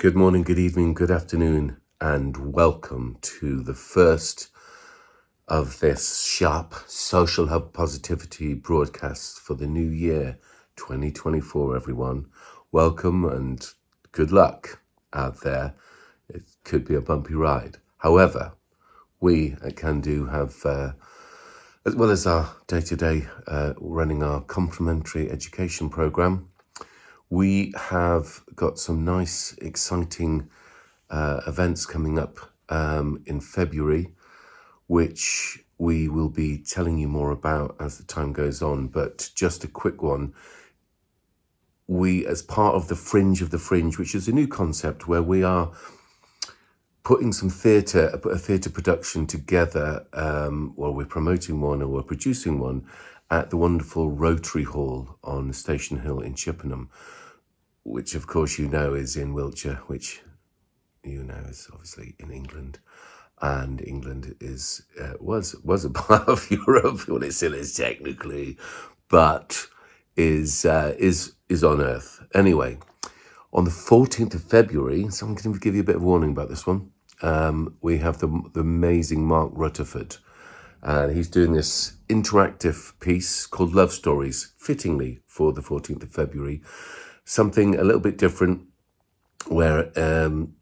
Good morning, good evening, good afternoon, and welcome to the first of this sharp social hub positivity broadcast for the new year 2024, everyone. Welcome and good luck out there. It could be a bumpy ride. However, we at Kandu have, uh, as well as our day to day running our complementary education program, we have got some nice, exciting uh, events coming up um, in February, which we will be telling you more about as the time goes on. But just a quick one we, as part of the Fringe of the Fringe, which is a new concept where we are putting some theatre, a theatre production together, um, we're promoting one or we're producing one at the wonderful Rotary Hall on Station Hill in Chippenham, which of course you know is in Wiltshire, which you know is obviously in England. And England is uh, was was a part of Europe, well it still is technically, but is uh, is is on Earth. Anyway, on the 14th of February, so I'm going to give you a bit of warning about this one. Um, we have the, the amazing Mark Rutterford, and he's doing this interactive piece called Love Stories, fittingly for the 14th of February. Something a little bit different, where um,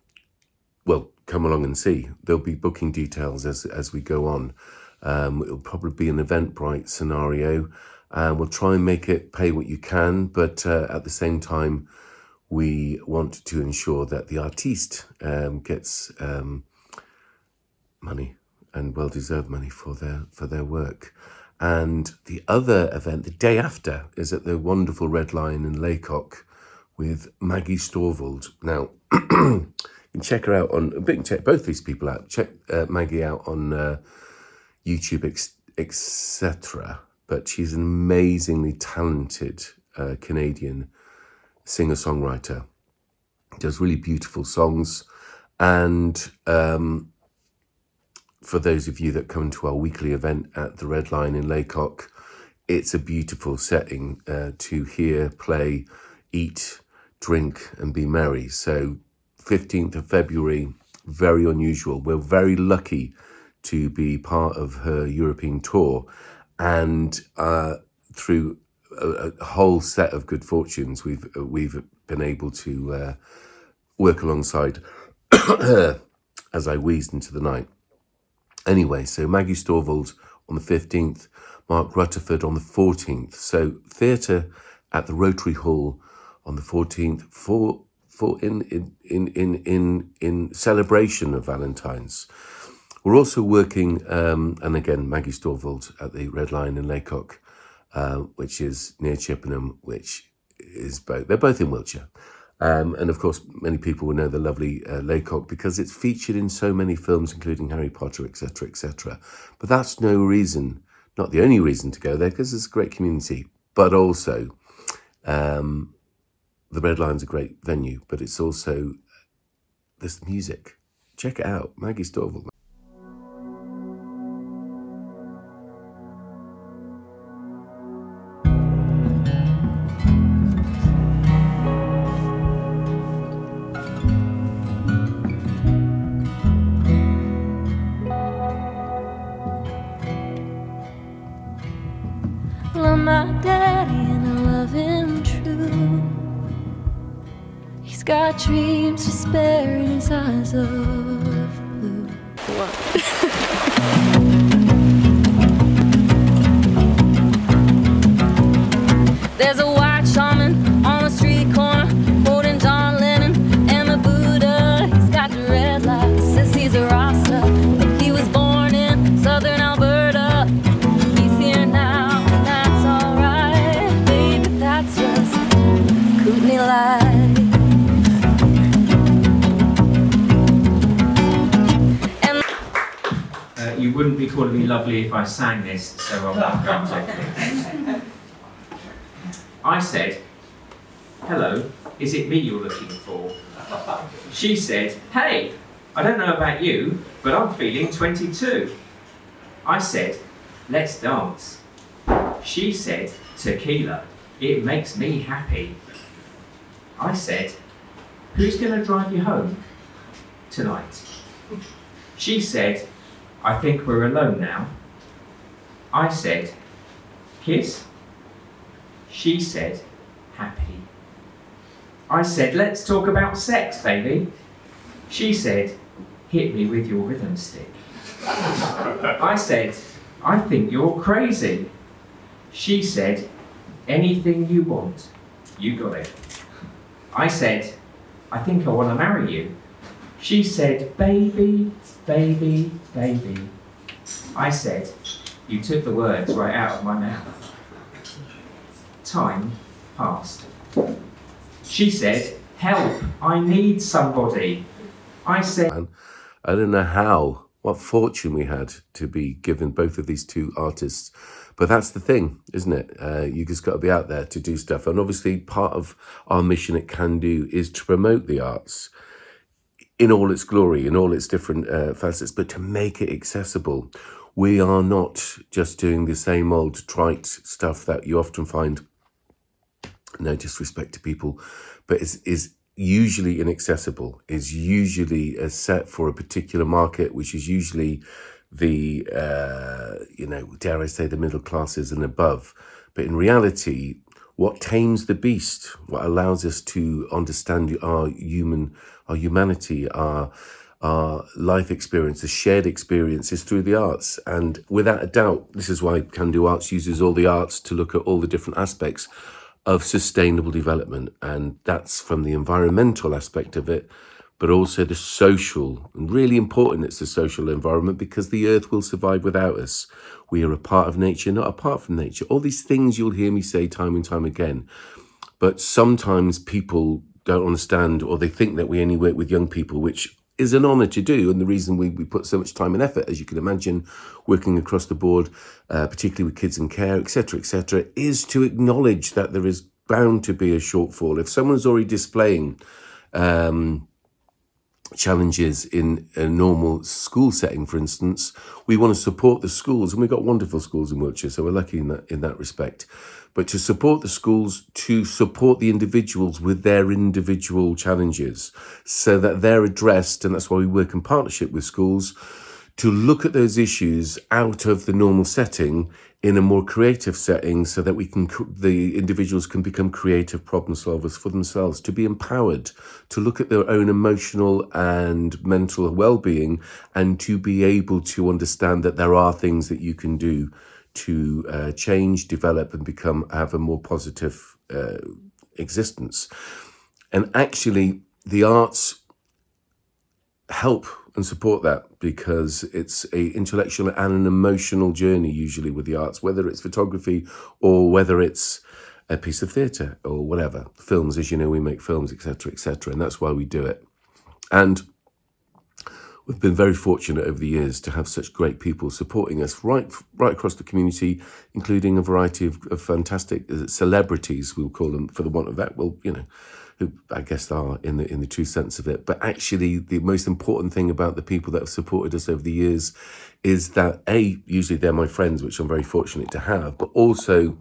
well, come along and see. There'll be booking details as as we go on. Um, it'll probably be an Eventbrite scenario, and we'll try and make it pay what you can, but uh, at the same time, we want to ensure that the artiste um, gets um, money and well deserved money for their for their work. And the other event, the day after, is at the wonderful Red Lion in Lacock with Maddie Storvold. Now, you can check her out on. You can check both these people out. Check uh, Maddie out on uh, YouTube, etc. But she's an amazingly talented uh, Canadian singer songwriter. Does really beautiful songs, and um, for those of you that come to our weekly event at the Red Lion in Lacock, it's a beautiful setting uh, to hear, play, eat, drink, and be merry. So, 15th of February, very unusual. We're very lucky to be part of her European tour. And uh, through a, a whole set of good fortunes, we've, we've been able to uh, work alongside her as I wheezed into the night. Anyway, so Maddie Storvold on the 15th, Mark Rutterford on the 14th. So theatre at the Rotary Hall on the 14th for for in in in in in, in celebration of Valentine's. We're also working, um, and again, Maddie Storvold at the Red Lion in Lacock, uh, which is near Chippenham, which is both, they're both in Wiltshire. Um, and of course, many people will know the lovely uh, Lacock because it's featured in so many films, including Harry Potter, etc., etc. But that's no reason, not the only reason to go there, because it's a great community. But also, um, the Red Lion's a great venue, but it's also there's music. Check it out, Maddie Storvold. His of wouldn't be calling me lovely if I sang this, so I'm not going to. I said, Hello, is it me you're looking for? She said, Hey, I don't know about you, but I'm feeling 22. I said, Let's dance. She said, Tequila, it makes me happy. I said, Who's going to drive you home tonight? She said, I think we're alone now. I said, Kiss? She said, Happy. I said, Let's talk about sex, baby. She said, Hit me with your rhythm stick. I said, I think you're crazy. She said, Anything you want, you got it. I said, I think I want to marry you. She said, Baby, baby, baby. I said, You took the words right out of my mouth. Time passed. She said, Help, I need somebody. I said, I don't know how, what fortune we had to be given both of these two artists. But that's the thing, isn't it? Uh, you just got to be out there to do stuff. And obviously, part of our mission at Kandu is to promote the arts in all its glory, in all its different uh, facets, but to make it accessible. We are not just doing the same old trite stuff that you often find, no disrespect to people, but is, is usually inaccessible, is usually a set for a particular market, which is usually the, uh, you know, dare I say, the middle classes and above. But in reality, what tames the beast, what allows us to understand our human, our humanity, our our life experience, the shared experiences through the arts. And without a doubt, this is why Kandu Arts uses all the arts to look at all the different aspects of sustainable development. And that's from the environmental aspect of it, but also the social. And really important, it's the social environment because the earth will survive without us. We are a part of nature, not apart from nature. All these things you'll hear me say time and time again. But sometimes people don't understand or they think that we only work with young people, which is an honour to do. And the reason we, we put so much time and effort, as you can imagine, working across the board, uh, particularly with kids in care, etc., etc., is to acknowledge that there is bound to be a shortfall. If someone's already displaying um, challenges in a normal school setting, for instance, we want to support the schools, and we've got wonderful schools in Wiltshire, so we're lucky in that in that respect. But to support the schools, to support the individuals with their individual challenges, so that they're addressed, and that's why we work in partnership with schools to look at those issues out of the normal setting in a more creative setting so that we can the individuals can become creative problem solvers for themselves to be empowered to look at their own emotional and mental well-being and to be able to understand that there are things that you can do to uh, change develop and become have a more positive uh, existence. And actually the arts help and support that because it's a intellectual and an emotional journey usually with the arts whether it's photography or whether it's a piece of theatre or whatever films as you know we make films etc etc and that's why we do it. And we've been very fortunate over the years to have such great people supporting us right right across the community including a variety of, of fantastic uh, celebrities we'll call them for the want of that. Well you know who I guess are in the in the true sense of it. But actually, the most important thing about the people that have supported us over the years is that a usually they're my friends, which I'm very fortunate to have, but also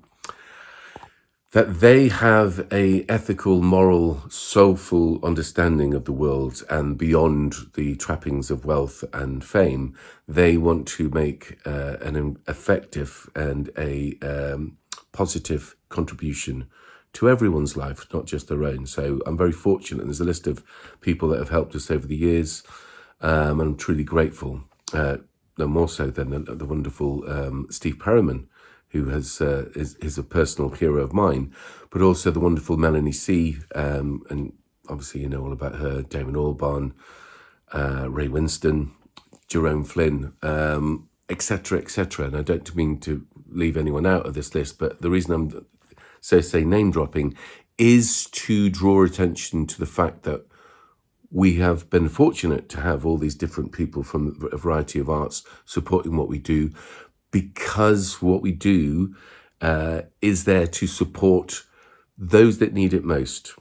that they have a ethical, moral, soulful understanding of the world and beyond the trappings of wealth and fame, they want to make uh, an effective and a um, positive contribution to everyone's life, not just their own. So I'm very fortunate. There's a list of people that have helped us over the years. Um, and I'm truly grateful. Uh, no more so than the, the wonderful um, Steve Perriman, who has uh, is, is a personal hero of mine, but also the wonderful Melanie C. Um, and obviously you know all about her, Damon Albarn, uh, Ray Winstone, Jerome Flynn, etc., um, etc. Et and I don't mean to leave anyone out of this list, but the reason I'm so say name dropping, is to draw attention to the fact that we have been fortunate to have all these different people from a variety of arts supporting what we do because what we do uh, is there to support those that need it most.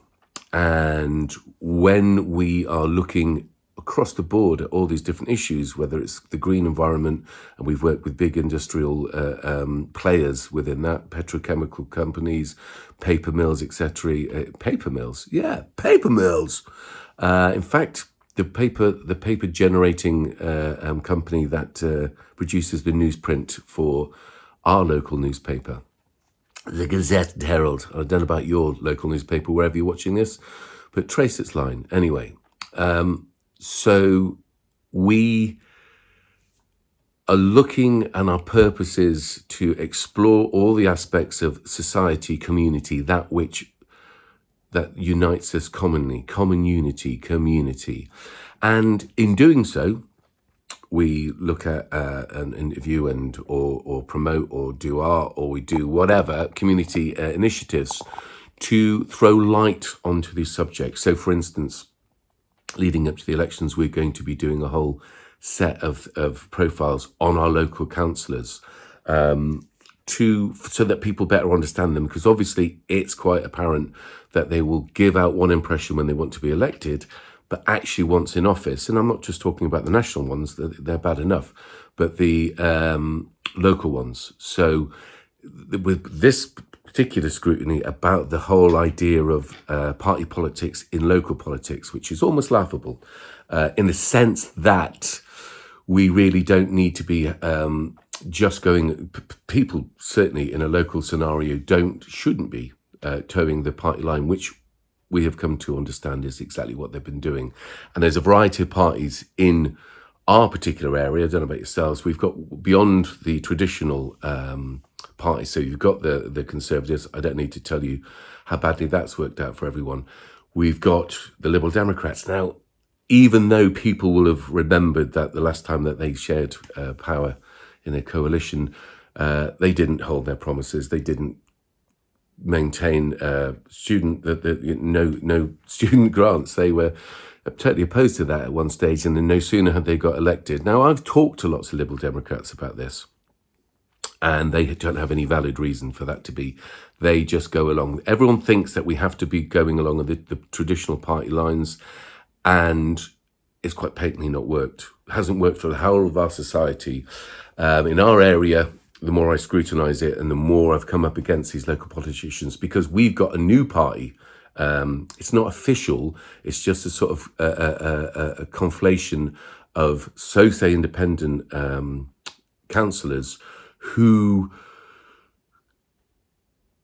And when we are looking across the board at all these different issues, whether it's the green environment, and we've worked with big industrial uh, um, players within that, petrochemical companies, paper mills, etc. Uh, paper mills, yeah, paper mills. Uh, in fact, the paper the paper generating uh, um, company that uh, produces the newsprint for our local newspaper, the Gazette Herald. I don't know about your local newspaper, wherever you're watching this, but trace its line anyway. Um, so we are looking and our purpose is to explore all the aspects of society, community, that which that unites us commonly, common unity, community. And in doing so, we look at uh, an interview and or, or promote or do art or we do whatever community uh, initiatives to throw light onto these subjects. So, for instance, leading up to the elections, we're going to be doing a whole set of, of profiles on our local councillors um, to so that people better understand them because obviously it's quite apparent that they will give out one impression when they want to be elected but actually once in office and i'm not just talking about the national ones they're, bad enough but the um, local ones. So with this particular scrutiny about the whole idea of uh, party politics in local politics which is almost laughable uh, in the sense that we really don't need to be um, just going. P- people certainly in a local scenario don't shouldn't be uh, toeing the party line, which we have come to understand is exactly what they've been doing. And there's a variety of parties in our particular area. I don't know about yourselves. We've got beyond the traditional um, parties. So you've got the the Conservatives. I don't need to tell you how badly that's worked out for everyone. We've got the Liberal Democrats now even though people will have remembered that the last time that they shared uh, power in a coalition, uh, they didn't hold their promises. They didn't maintain uh, student the, the, no no student grants. They were totally opposed to that at one stage, and then no sooner had they got elected. Now I've talked to lots of Liberal Democrats about this, and they don't have any valid reason for that to be. They just go along. Everyone thinks that we have to be going along the, the traditional party lines and it's quite patently not worked. It hasn't worked for the whole of our society. Um, in our area, the more I scrutinise it, and the more I've come up against these local politicians, because we've got a new party. Um, it's not official. It's just a sort of a, a, a, conflation of so say independent um, councillors who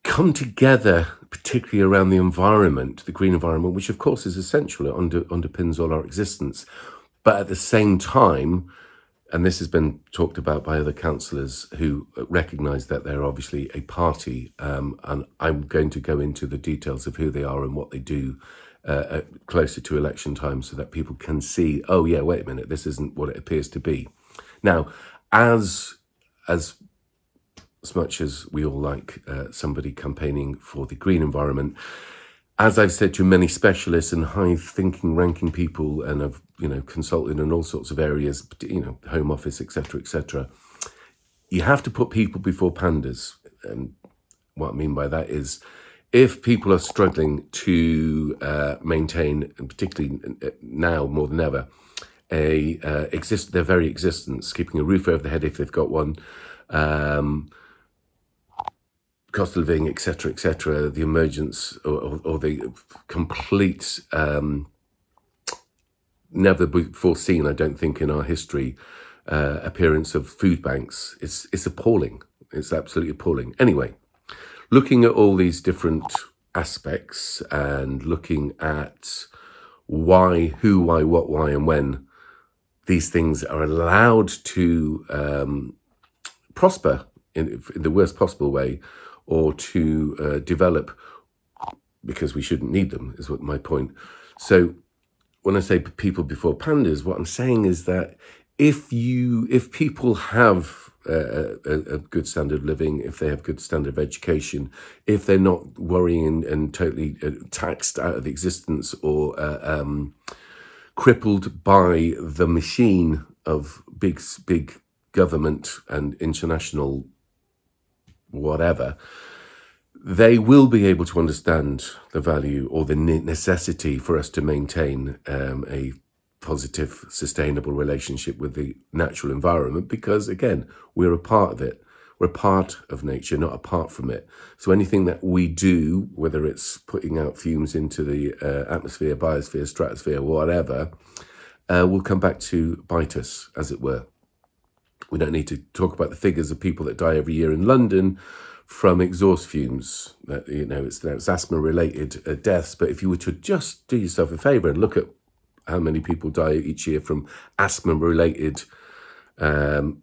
come together, particularly around the environment, the green environment, which of course is essential. It under, underpins all our existence. But at the same time, and this has been talked about by other councillors who recognise that they're obviously a party, um, and I'm going to go into the details of who they are and what they do uh, closer to election time so that people can see, oh, yeah, wait a minute, this isn't what it appears to be. Now, as as as much as we all like uh, somebody campaigning for the green environment, as I've said to many specialists and high thinking, ranking people, and I've you know consulted in all sorts of areas, you know, home office, etc., etc. You have to put people before pandas, and what I mean by that is, if people are struggling to uh, maintain, and particularly now more than ever, a uh, exist their very existence, keeping a roof over their head if they've got one, um, cost of living, etc., etc., the emergence or, or, the complete, um, never before seen, I don't think, in our history, uh, appearance of food banks. It's it's appalling. It's absolutely appalling. Anyway, looking at all these different aspects and looking at why, who, why, what, why, and when these things are allowed to um, prosper in, in the worst possible way or to uh, develop because we shouldn't need them, is what my point. So when I say people before pandas, what I'm saying is that if you, if people have a, a, a good standard of living, if they have good standard of education, if they're not worrying and, and totally uh, taxed out of existence or uh, um, crippled by the machine of big, big government and international whatever, they will be able to understand the value or the necessity for us to maintain um, a positive, sustainable relationship with the natural environment because, again, we're a part of it. We're a part of nature, not apart from it. So anything that we do, whether it's putting out fumes into the uh, atmosphere, biosphere, stratosphere, whatever, uh, will come back to bite us, as it were. We don't need to talk about the figures of people that die every year in London from exhaust fumes. That you know, it's, it's asthma-related uh, deaths. But if you were to just do yourself a favour and look at how many people die each year from asthma-related um,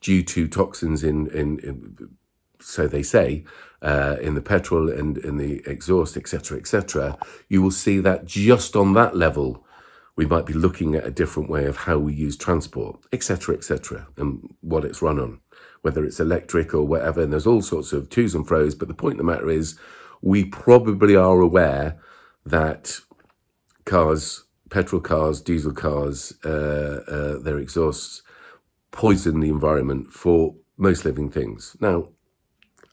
due to toxins in, in, in so they say, uh, in the petrol and in the exhaust, etc., etc., you will see that just on that level, we might be looking at a different way of how we use transport, etc., etc., and what it's run on, whether it's electric or whatever. And there's all sorts of twos and fro's. But the point of the matter is, we probably are aware that cars, petrol cars, diesel cars, uh, uh, their exhausts poison the environment for most living things. Now,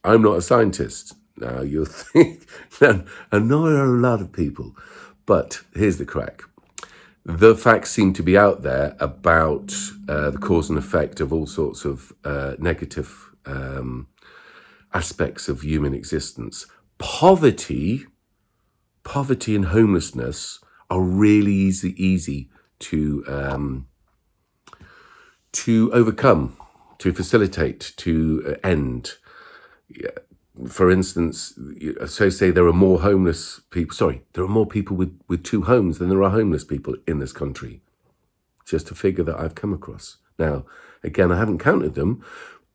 I'm not a scientist. Now, you'll think, and are a lot of people. But here's the crack the facts seem to be out there about uh, the cause and effect of all sorts of uh, negative um, aspects of human existence. Poverty, poverty and homelessness are really easy, easy to um, to overcome, to facilitate, to uh, end. For instance, uh, so say there are more homeless people. Sorry, there are more people with, with two homes than there are homeless people in this country. Just a figure that I've come across. Now, again, I haven't counted them,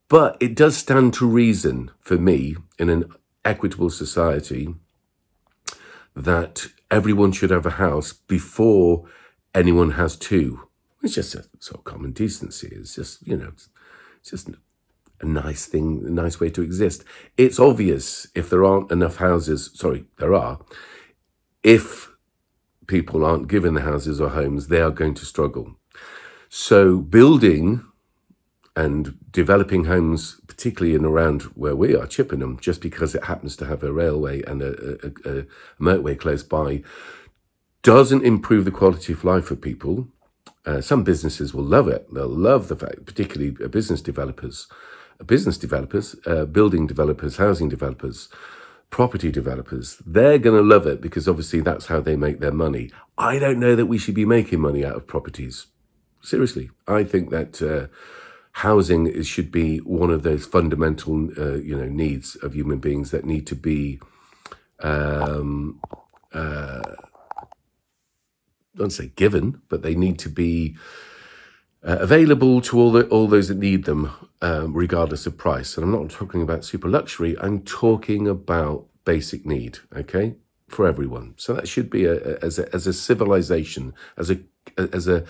but it does stand to reason for me in an equitable society that everyone should have a house before anyone has two. It's just a sort of common decency. It's just, you know, it's just a nice thing, a nice way to exist. It's obvious if there aren't enough houses, sorry, there are, if people aren't given the houses or homes, they are going to struggle. So building and developing homes, particularly in around where we are, Chippenham, just because it happens to have a railway and a, a, a, motorway close by, doesn't improve the quality of life for people. Uh, some businesses will love it. They'll love the fact, particularly uh, business developers, business developers, uh, building developers, housing developers, property developers. They're going to love it because obviously that's how they make their money. I don't know that we should be making money out of properties. Seriously, I think that uh, housing is, should be one of those fundamental, uh, you know, needs of human beings that need to be um, I don't say given, but they need to be uh, available to all the, all those that need them, um, regardless of price. And I'm not talking about super luxury. I'm talking about basic need. Okay, for everyone. So that should be a, a- as a as a civilization, as a as a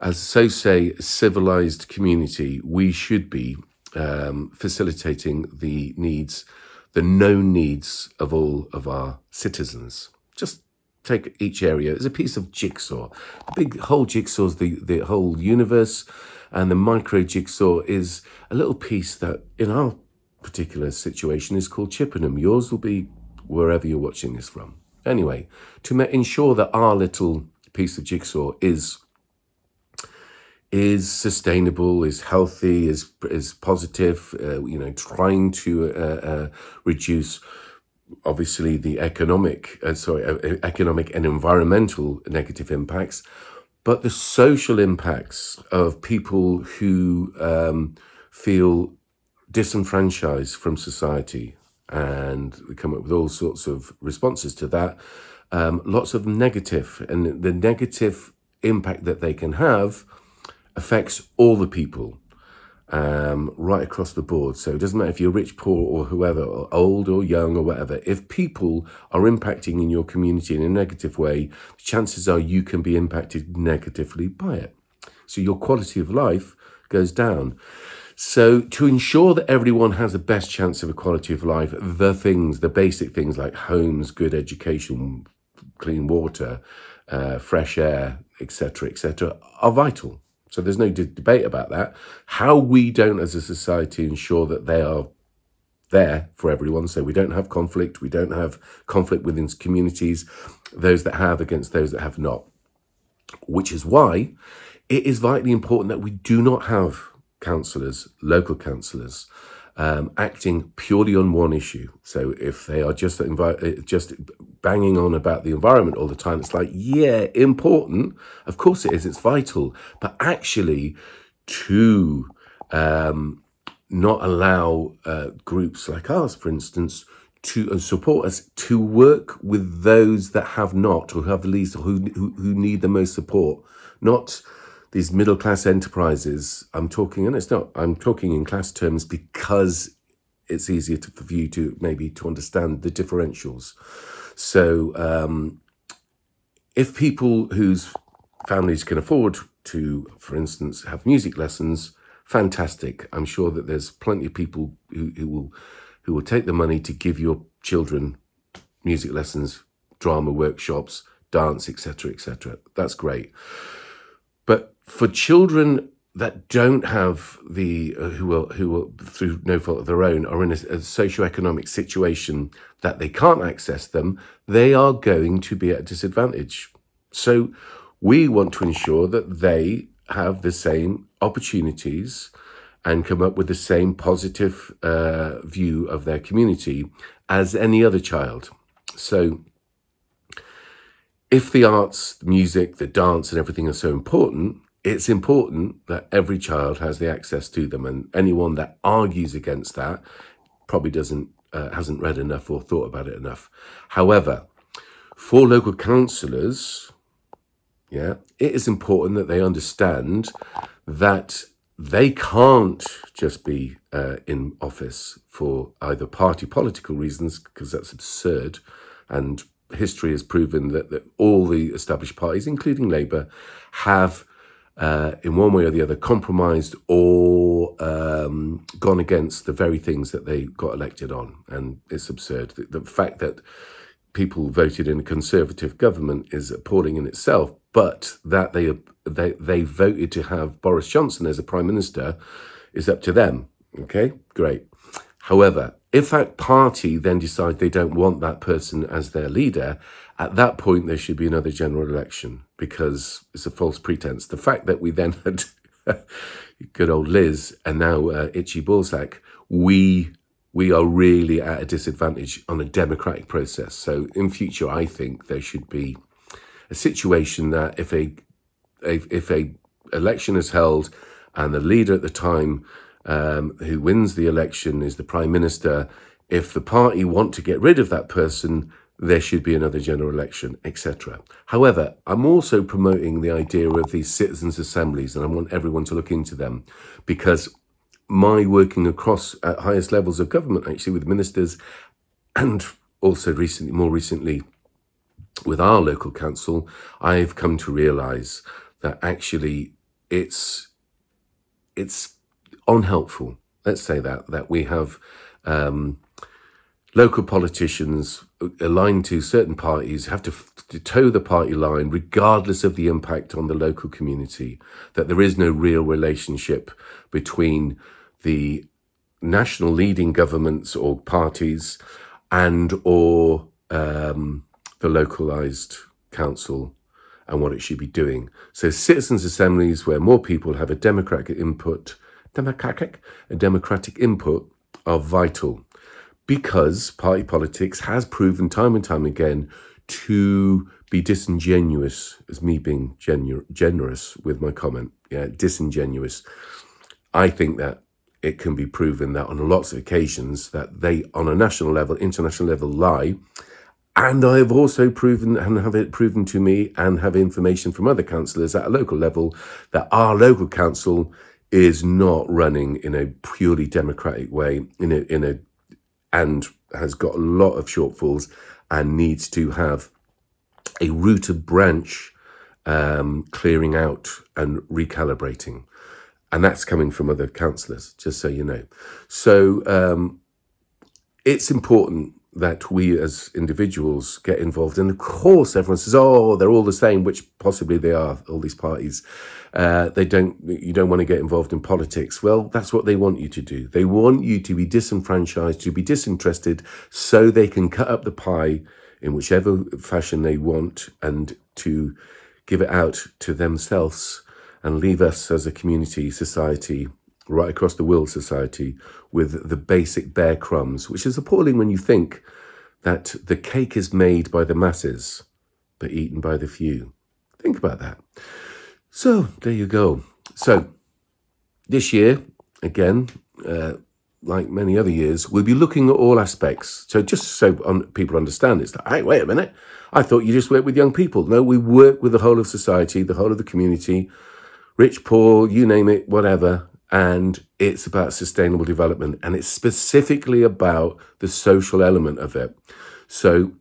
as so say civilized community, we should be um, facilitating the needs, the known needs of all of our citizens. Just take each area as a piece of jigsaw. The big whole jigsaw is the, the whole universe, and the micro jigsaw is a little piece that, in our particular situation, is called Chippenham. Yours will be wherever you're watching this from. Anyway, to ensure that our little piece of jigsaw is is sustainable, is healthy, is is positive. Uh, you know, trying to uh, uh, reduce obviously the economic, uh, sorry, uh, economic and environmental negative impacts, but the social impacts of people who um, feel disenfranchised from society, and we come up with all sorts of responses to that. Um, lots of negative, and the negative impact that they can have affects all the people um, right across the board. So it doesn't matter if you're rich, poor, or whoever, or old or young or whatever. If people are impacting in your community in a negative way, chances are you can be impacted negatively by it. So your quality of life goes down. So to ensure that everyone has the best chance of a quality of life, the things, the basic things like homes, good education, clean water, uh, fresh air, etc., etc., are vital. So there's no debate about that. How we don't, as a society, ensure that they are there for everyone, so we don't have conflict, we don't have conflict within communities, those that have against those that have not which is why it is vitally important that we do not have councillors, local councillors, um, acting purely on one issue. So if they are just envi- uh, just banging on about the environment all the time, it's like, yeah, important. Of course it is. It's vital. But actually, to um, not allow uh, groups like ours, for instance, to support us to work with those that have not or have the least or who, who, who need the most support, not these middle class enterprises. I'm talking, and it's not, I'm talking in class terms because it's easier to, for you to maybe to understand the differentials. So um, if people whose families can afford to, for instance, have music lessons, fantastic. I'm sure that there's plenty of people who, who will who will take the money to give your children music lessons, drama workshops, dance, etc., etc. That's great. For children that don't have the uh, who will who through no fault of their own are in a, a socioeconomic situation that they can't access them, they are going to be at a disadvantage. So we want to ensure that they have the same opportunities and come up with the same positive uh, view of their community as any other child. So, if the arts, the music, the dance, and everything are so important, it's important that every child has the access to them. And anyone that argues against that probably doesn't uh, hasn't read enough or thought about it enough. However, for local councillors, yeah, it is important that they understand that they can't just be uh, in office for either party political reasons, because that's absurd. And history has proven that, that all the established parties, including Labour, have, uh, in one way or the other, compromised or um, gone against the very things that they got elected on. And it's absurd. The, the fact that people voted in a conservative government is appalling in itself, but that they they they voted to have Boris Johnson as a prime minister is up to them. Okay, great. However, if that party then decides they don't want that person as their leader, at that point there should be another general election because it's a false pretense. The fact that we then had good old Liz and now uh, Itchy Ballsack, we we are really at a disadvantage on a democratic process. So in future, I think there should be a situation that if a if, if a election is held and the leader at the time um, who wins the election is the prime minister, if the party want to get rid of that person, there should be another general election, etc. However, I'm also promoting the idea of these citizens' assemblies, and I want everyone to look into them because my working across at highest levels of government, actually with ministers, and also recently, more recently, with our local council, I've come to realise that actually it's it's unhelpful. Let's say that that we have um, local politicians aligned to certain parties have to, to toe the party line regardless of the impact on the local community. That there is no real relationship between the national leading governments or parties and or um, the localized council and what it should be doing. So citizens' assemblies where more people have a democratic input, democratic, a democratic input are vital because party politics has proven time and time again to be disingenuous, as me being genu- generous with my comment. Yeah, disingenuous. I think that it can be proven that on lots of occasions that they, on a national level, international level, lie and I have also proven and have it proven to me and have information from other councillors at a local level that our local council is not running in a purely democratic way in a in a and has got a lot of shortfalls and needs to have a rooted branch um, clearing out and recalibrating. And that's coming from other councillors, just so you know. So um, it's important that we as individuals get involved. And of course, everyone says, "Oh, they're all the same," which possibly they are. All these parties, uh, they don't. You don't want to get involved in politics. Well, that's what they want you to do. They want you to be disenfranchised, to be disinterested, so they can cut up the pie in whichever fashion they want, and to give it out to themselves and leave us as a community, society, right across the world society with the basic bare crumbs, which is appalling when you think that the cake is made by the masses but eaten by the few. Think about that. So there you go. So this year, again, uh, like many other years, we'll be looking at all aspects. So just so un- people understand, it's like, hey, wait a minute. I thought you just work with young people. No, we work with the whole of society, the whole of the community, rich, poor, you name it, whatever. And it's about sustainable development. And it's specifically about the social element of it. So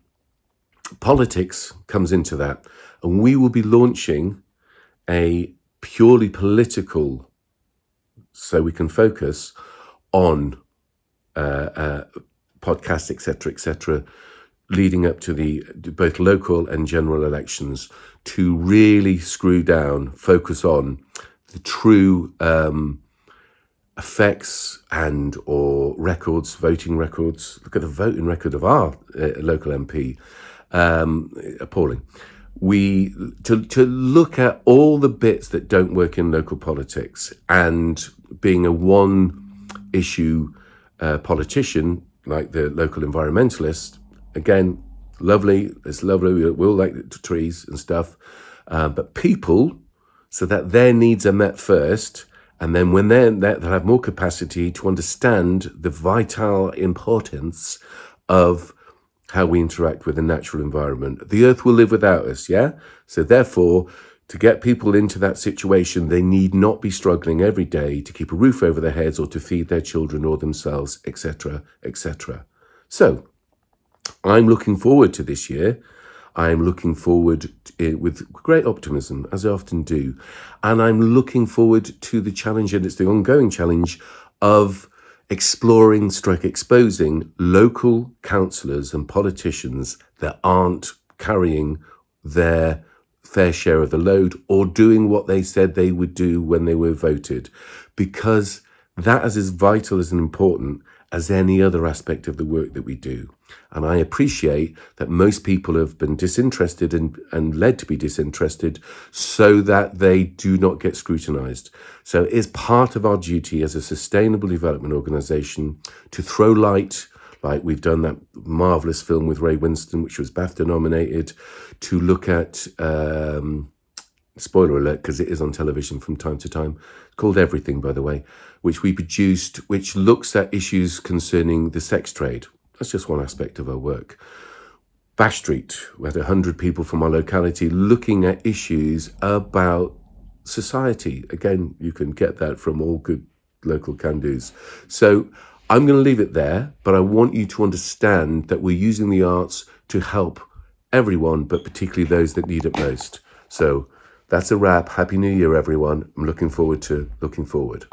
politics comes into that. And we will be launching a purely political, so we can focus on uh, uh, podcasts, etc., etc., leading up to the both local and general elections to really screw down, focus on the true um, effects and or records, voting records. Look at the voting record of our uh, local MP, um, appalling. We to to look at all the bits that don't work in local politics and being a one issue uh, politician like the local environmentalist again lovely it's lovely we all like the trees and stuff uh, but people so that their needs are met first and then when they're they'll have more capacity to understand the vital importance of how we interact with the natural environment. The earth will live without us yeah? So therefore to get people into that situation they need not be struggling every day to keep a roof over their heads or to feed their children or themselves etc etc so I'm looking forward to this year. I am looking forward to, eh, with great optimism, as I often do. And I'm looking forward to the challenge, and it's the ongoing challenge of exploring, stroke exposing local councillors and politicians that aren't carrying their fair share of the load or doing what they said they would do when they were voted. Because that is as vital as important as any other aspect of the work that we do. And I appreciate that most people have been disinterested and, and led to be disinterested so that they do not get scrutinized. So it is part of our duty as a sustainable development organization to throw light, like we've done that marvelous film with Ray Winstone, which was BAFTA nominated, to look at. Um, spoiler alert because it is on television from time to time. It's called everything by the way which we produced which looks at issues concerning the sex trade. That's just one aspect of our work. Bash street we had 100 people from our locality looking at issues about society. Again you can get that from all good local can do's. So i'm going to leave it there but i want you to understand that we're using the arts to help everyone but particularly those that need it most. So that's a wrap. Happy New Year, everyone. I'm looking forward to looking forward.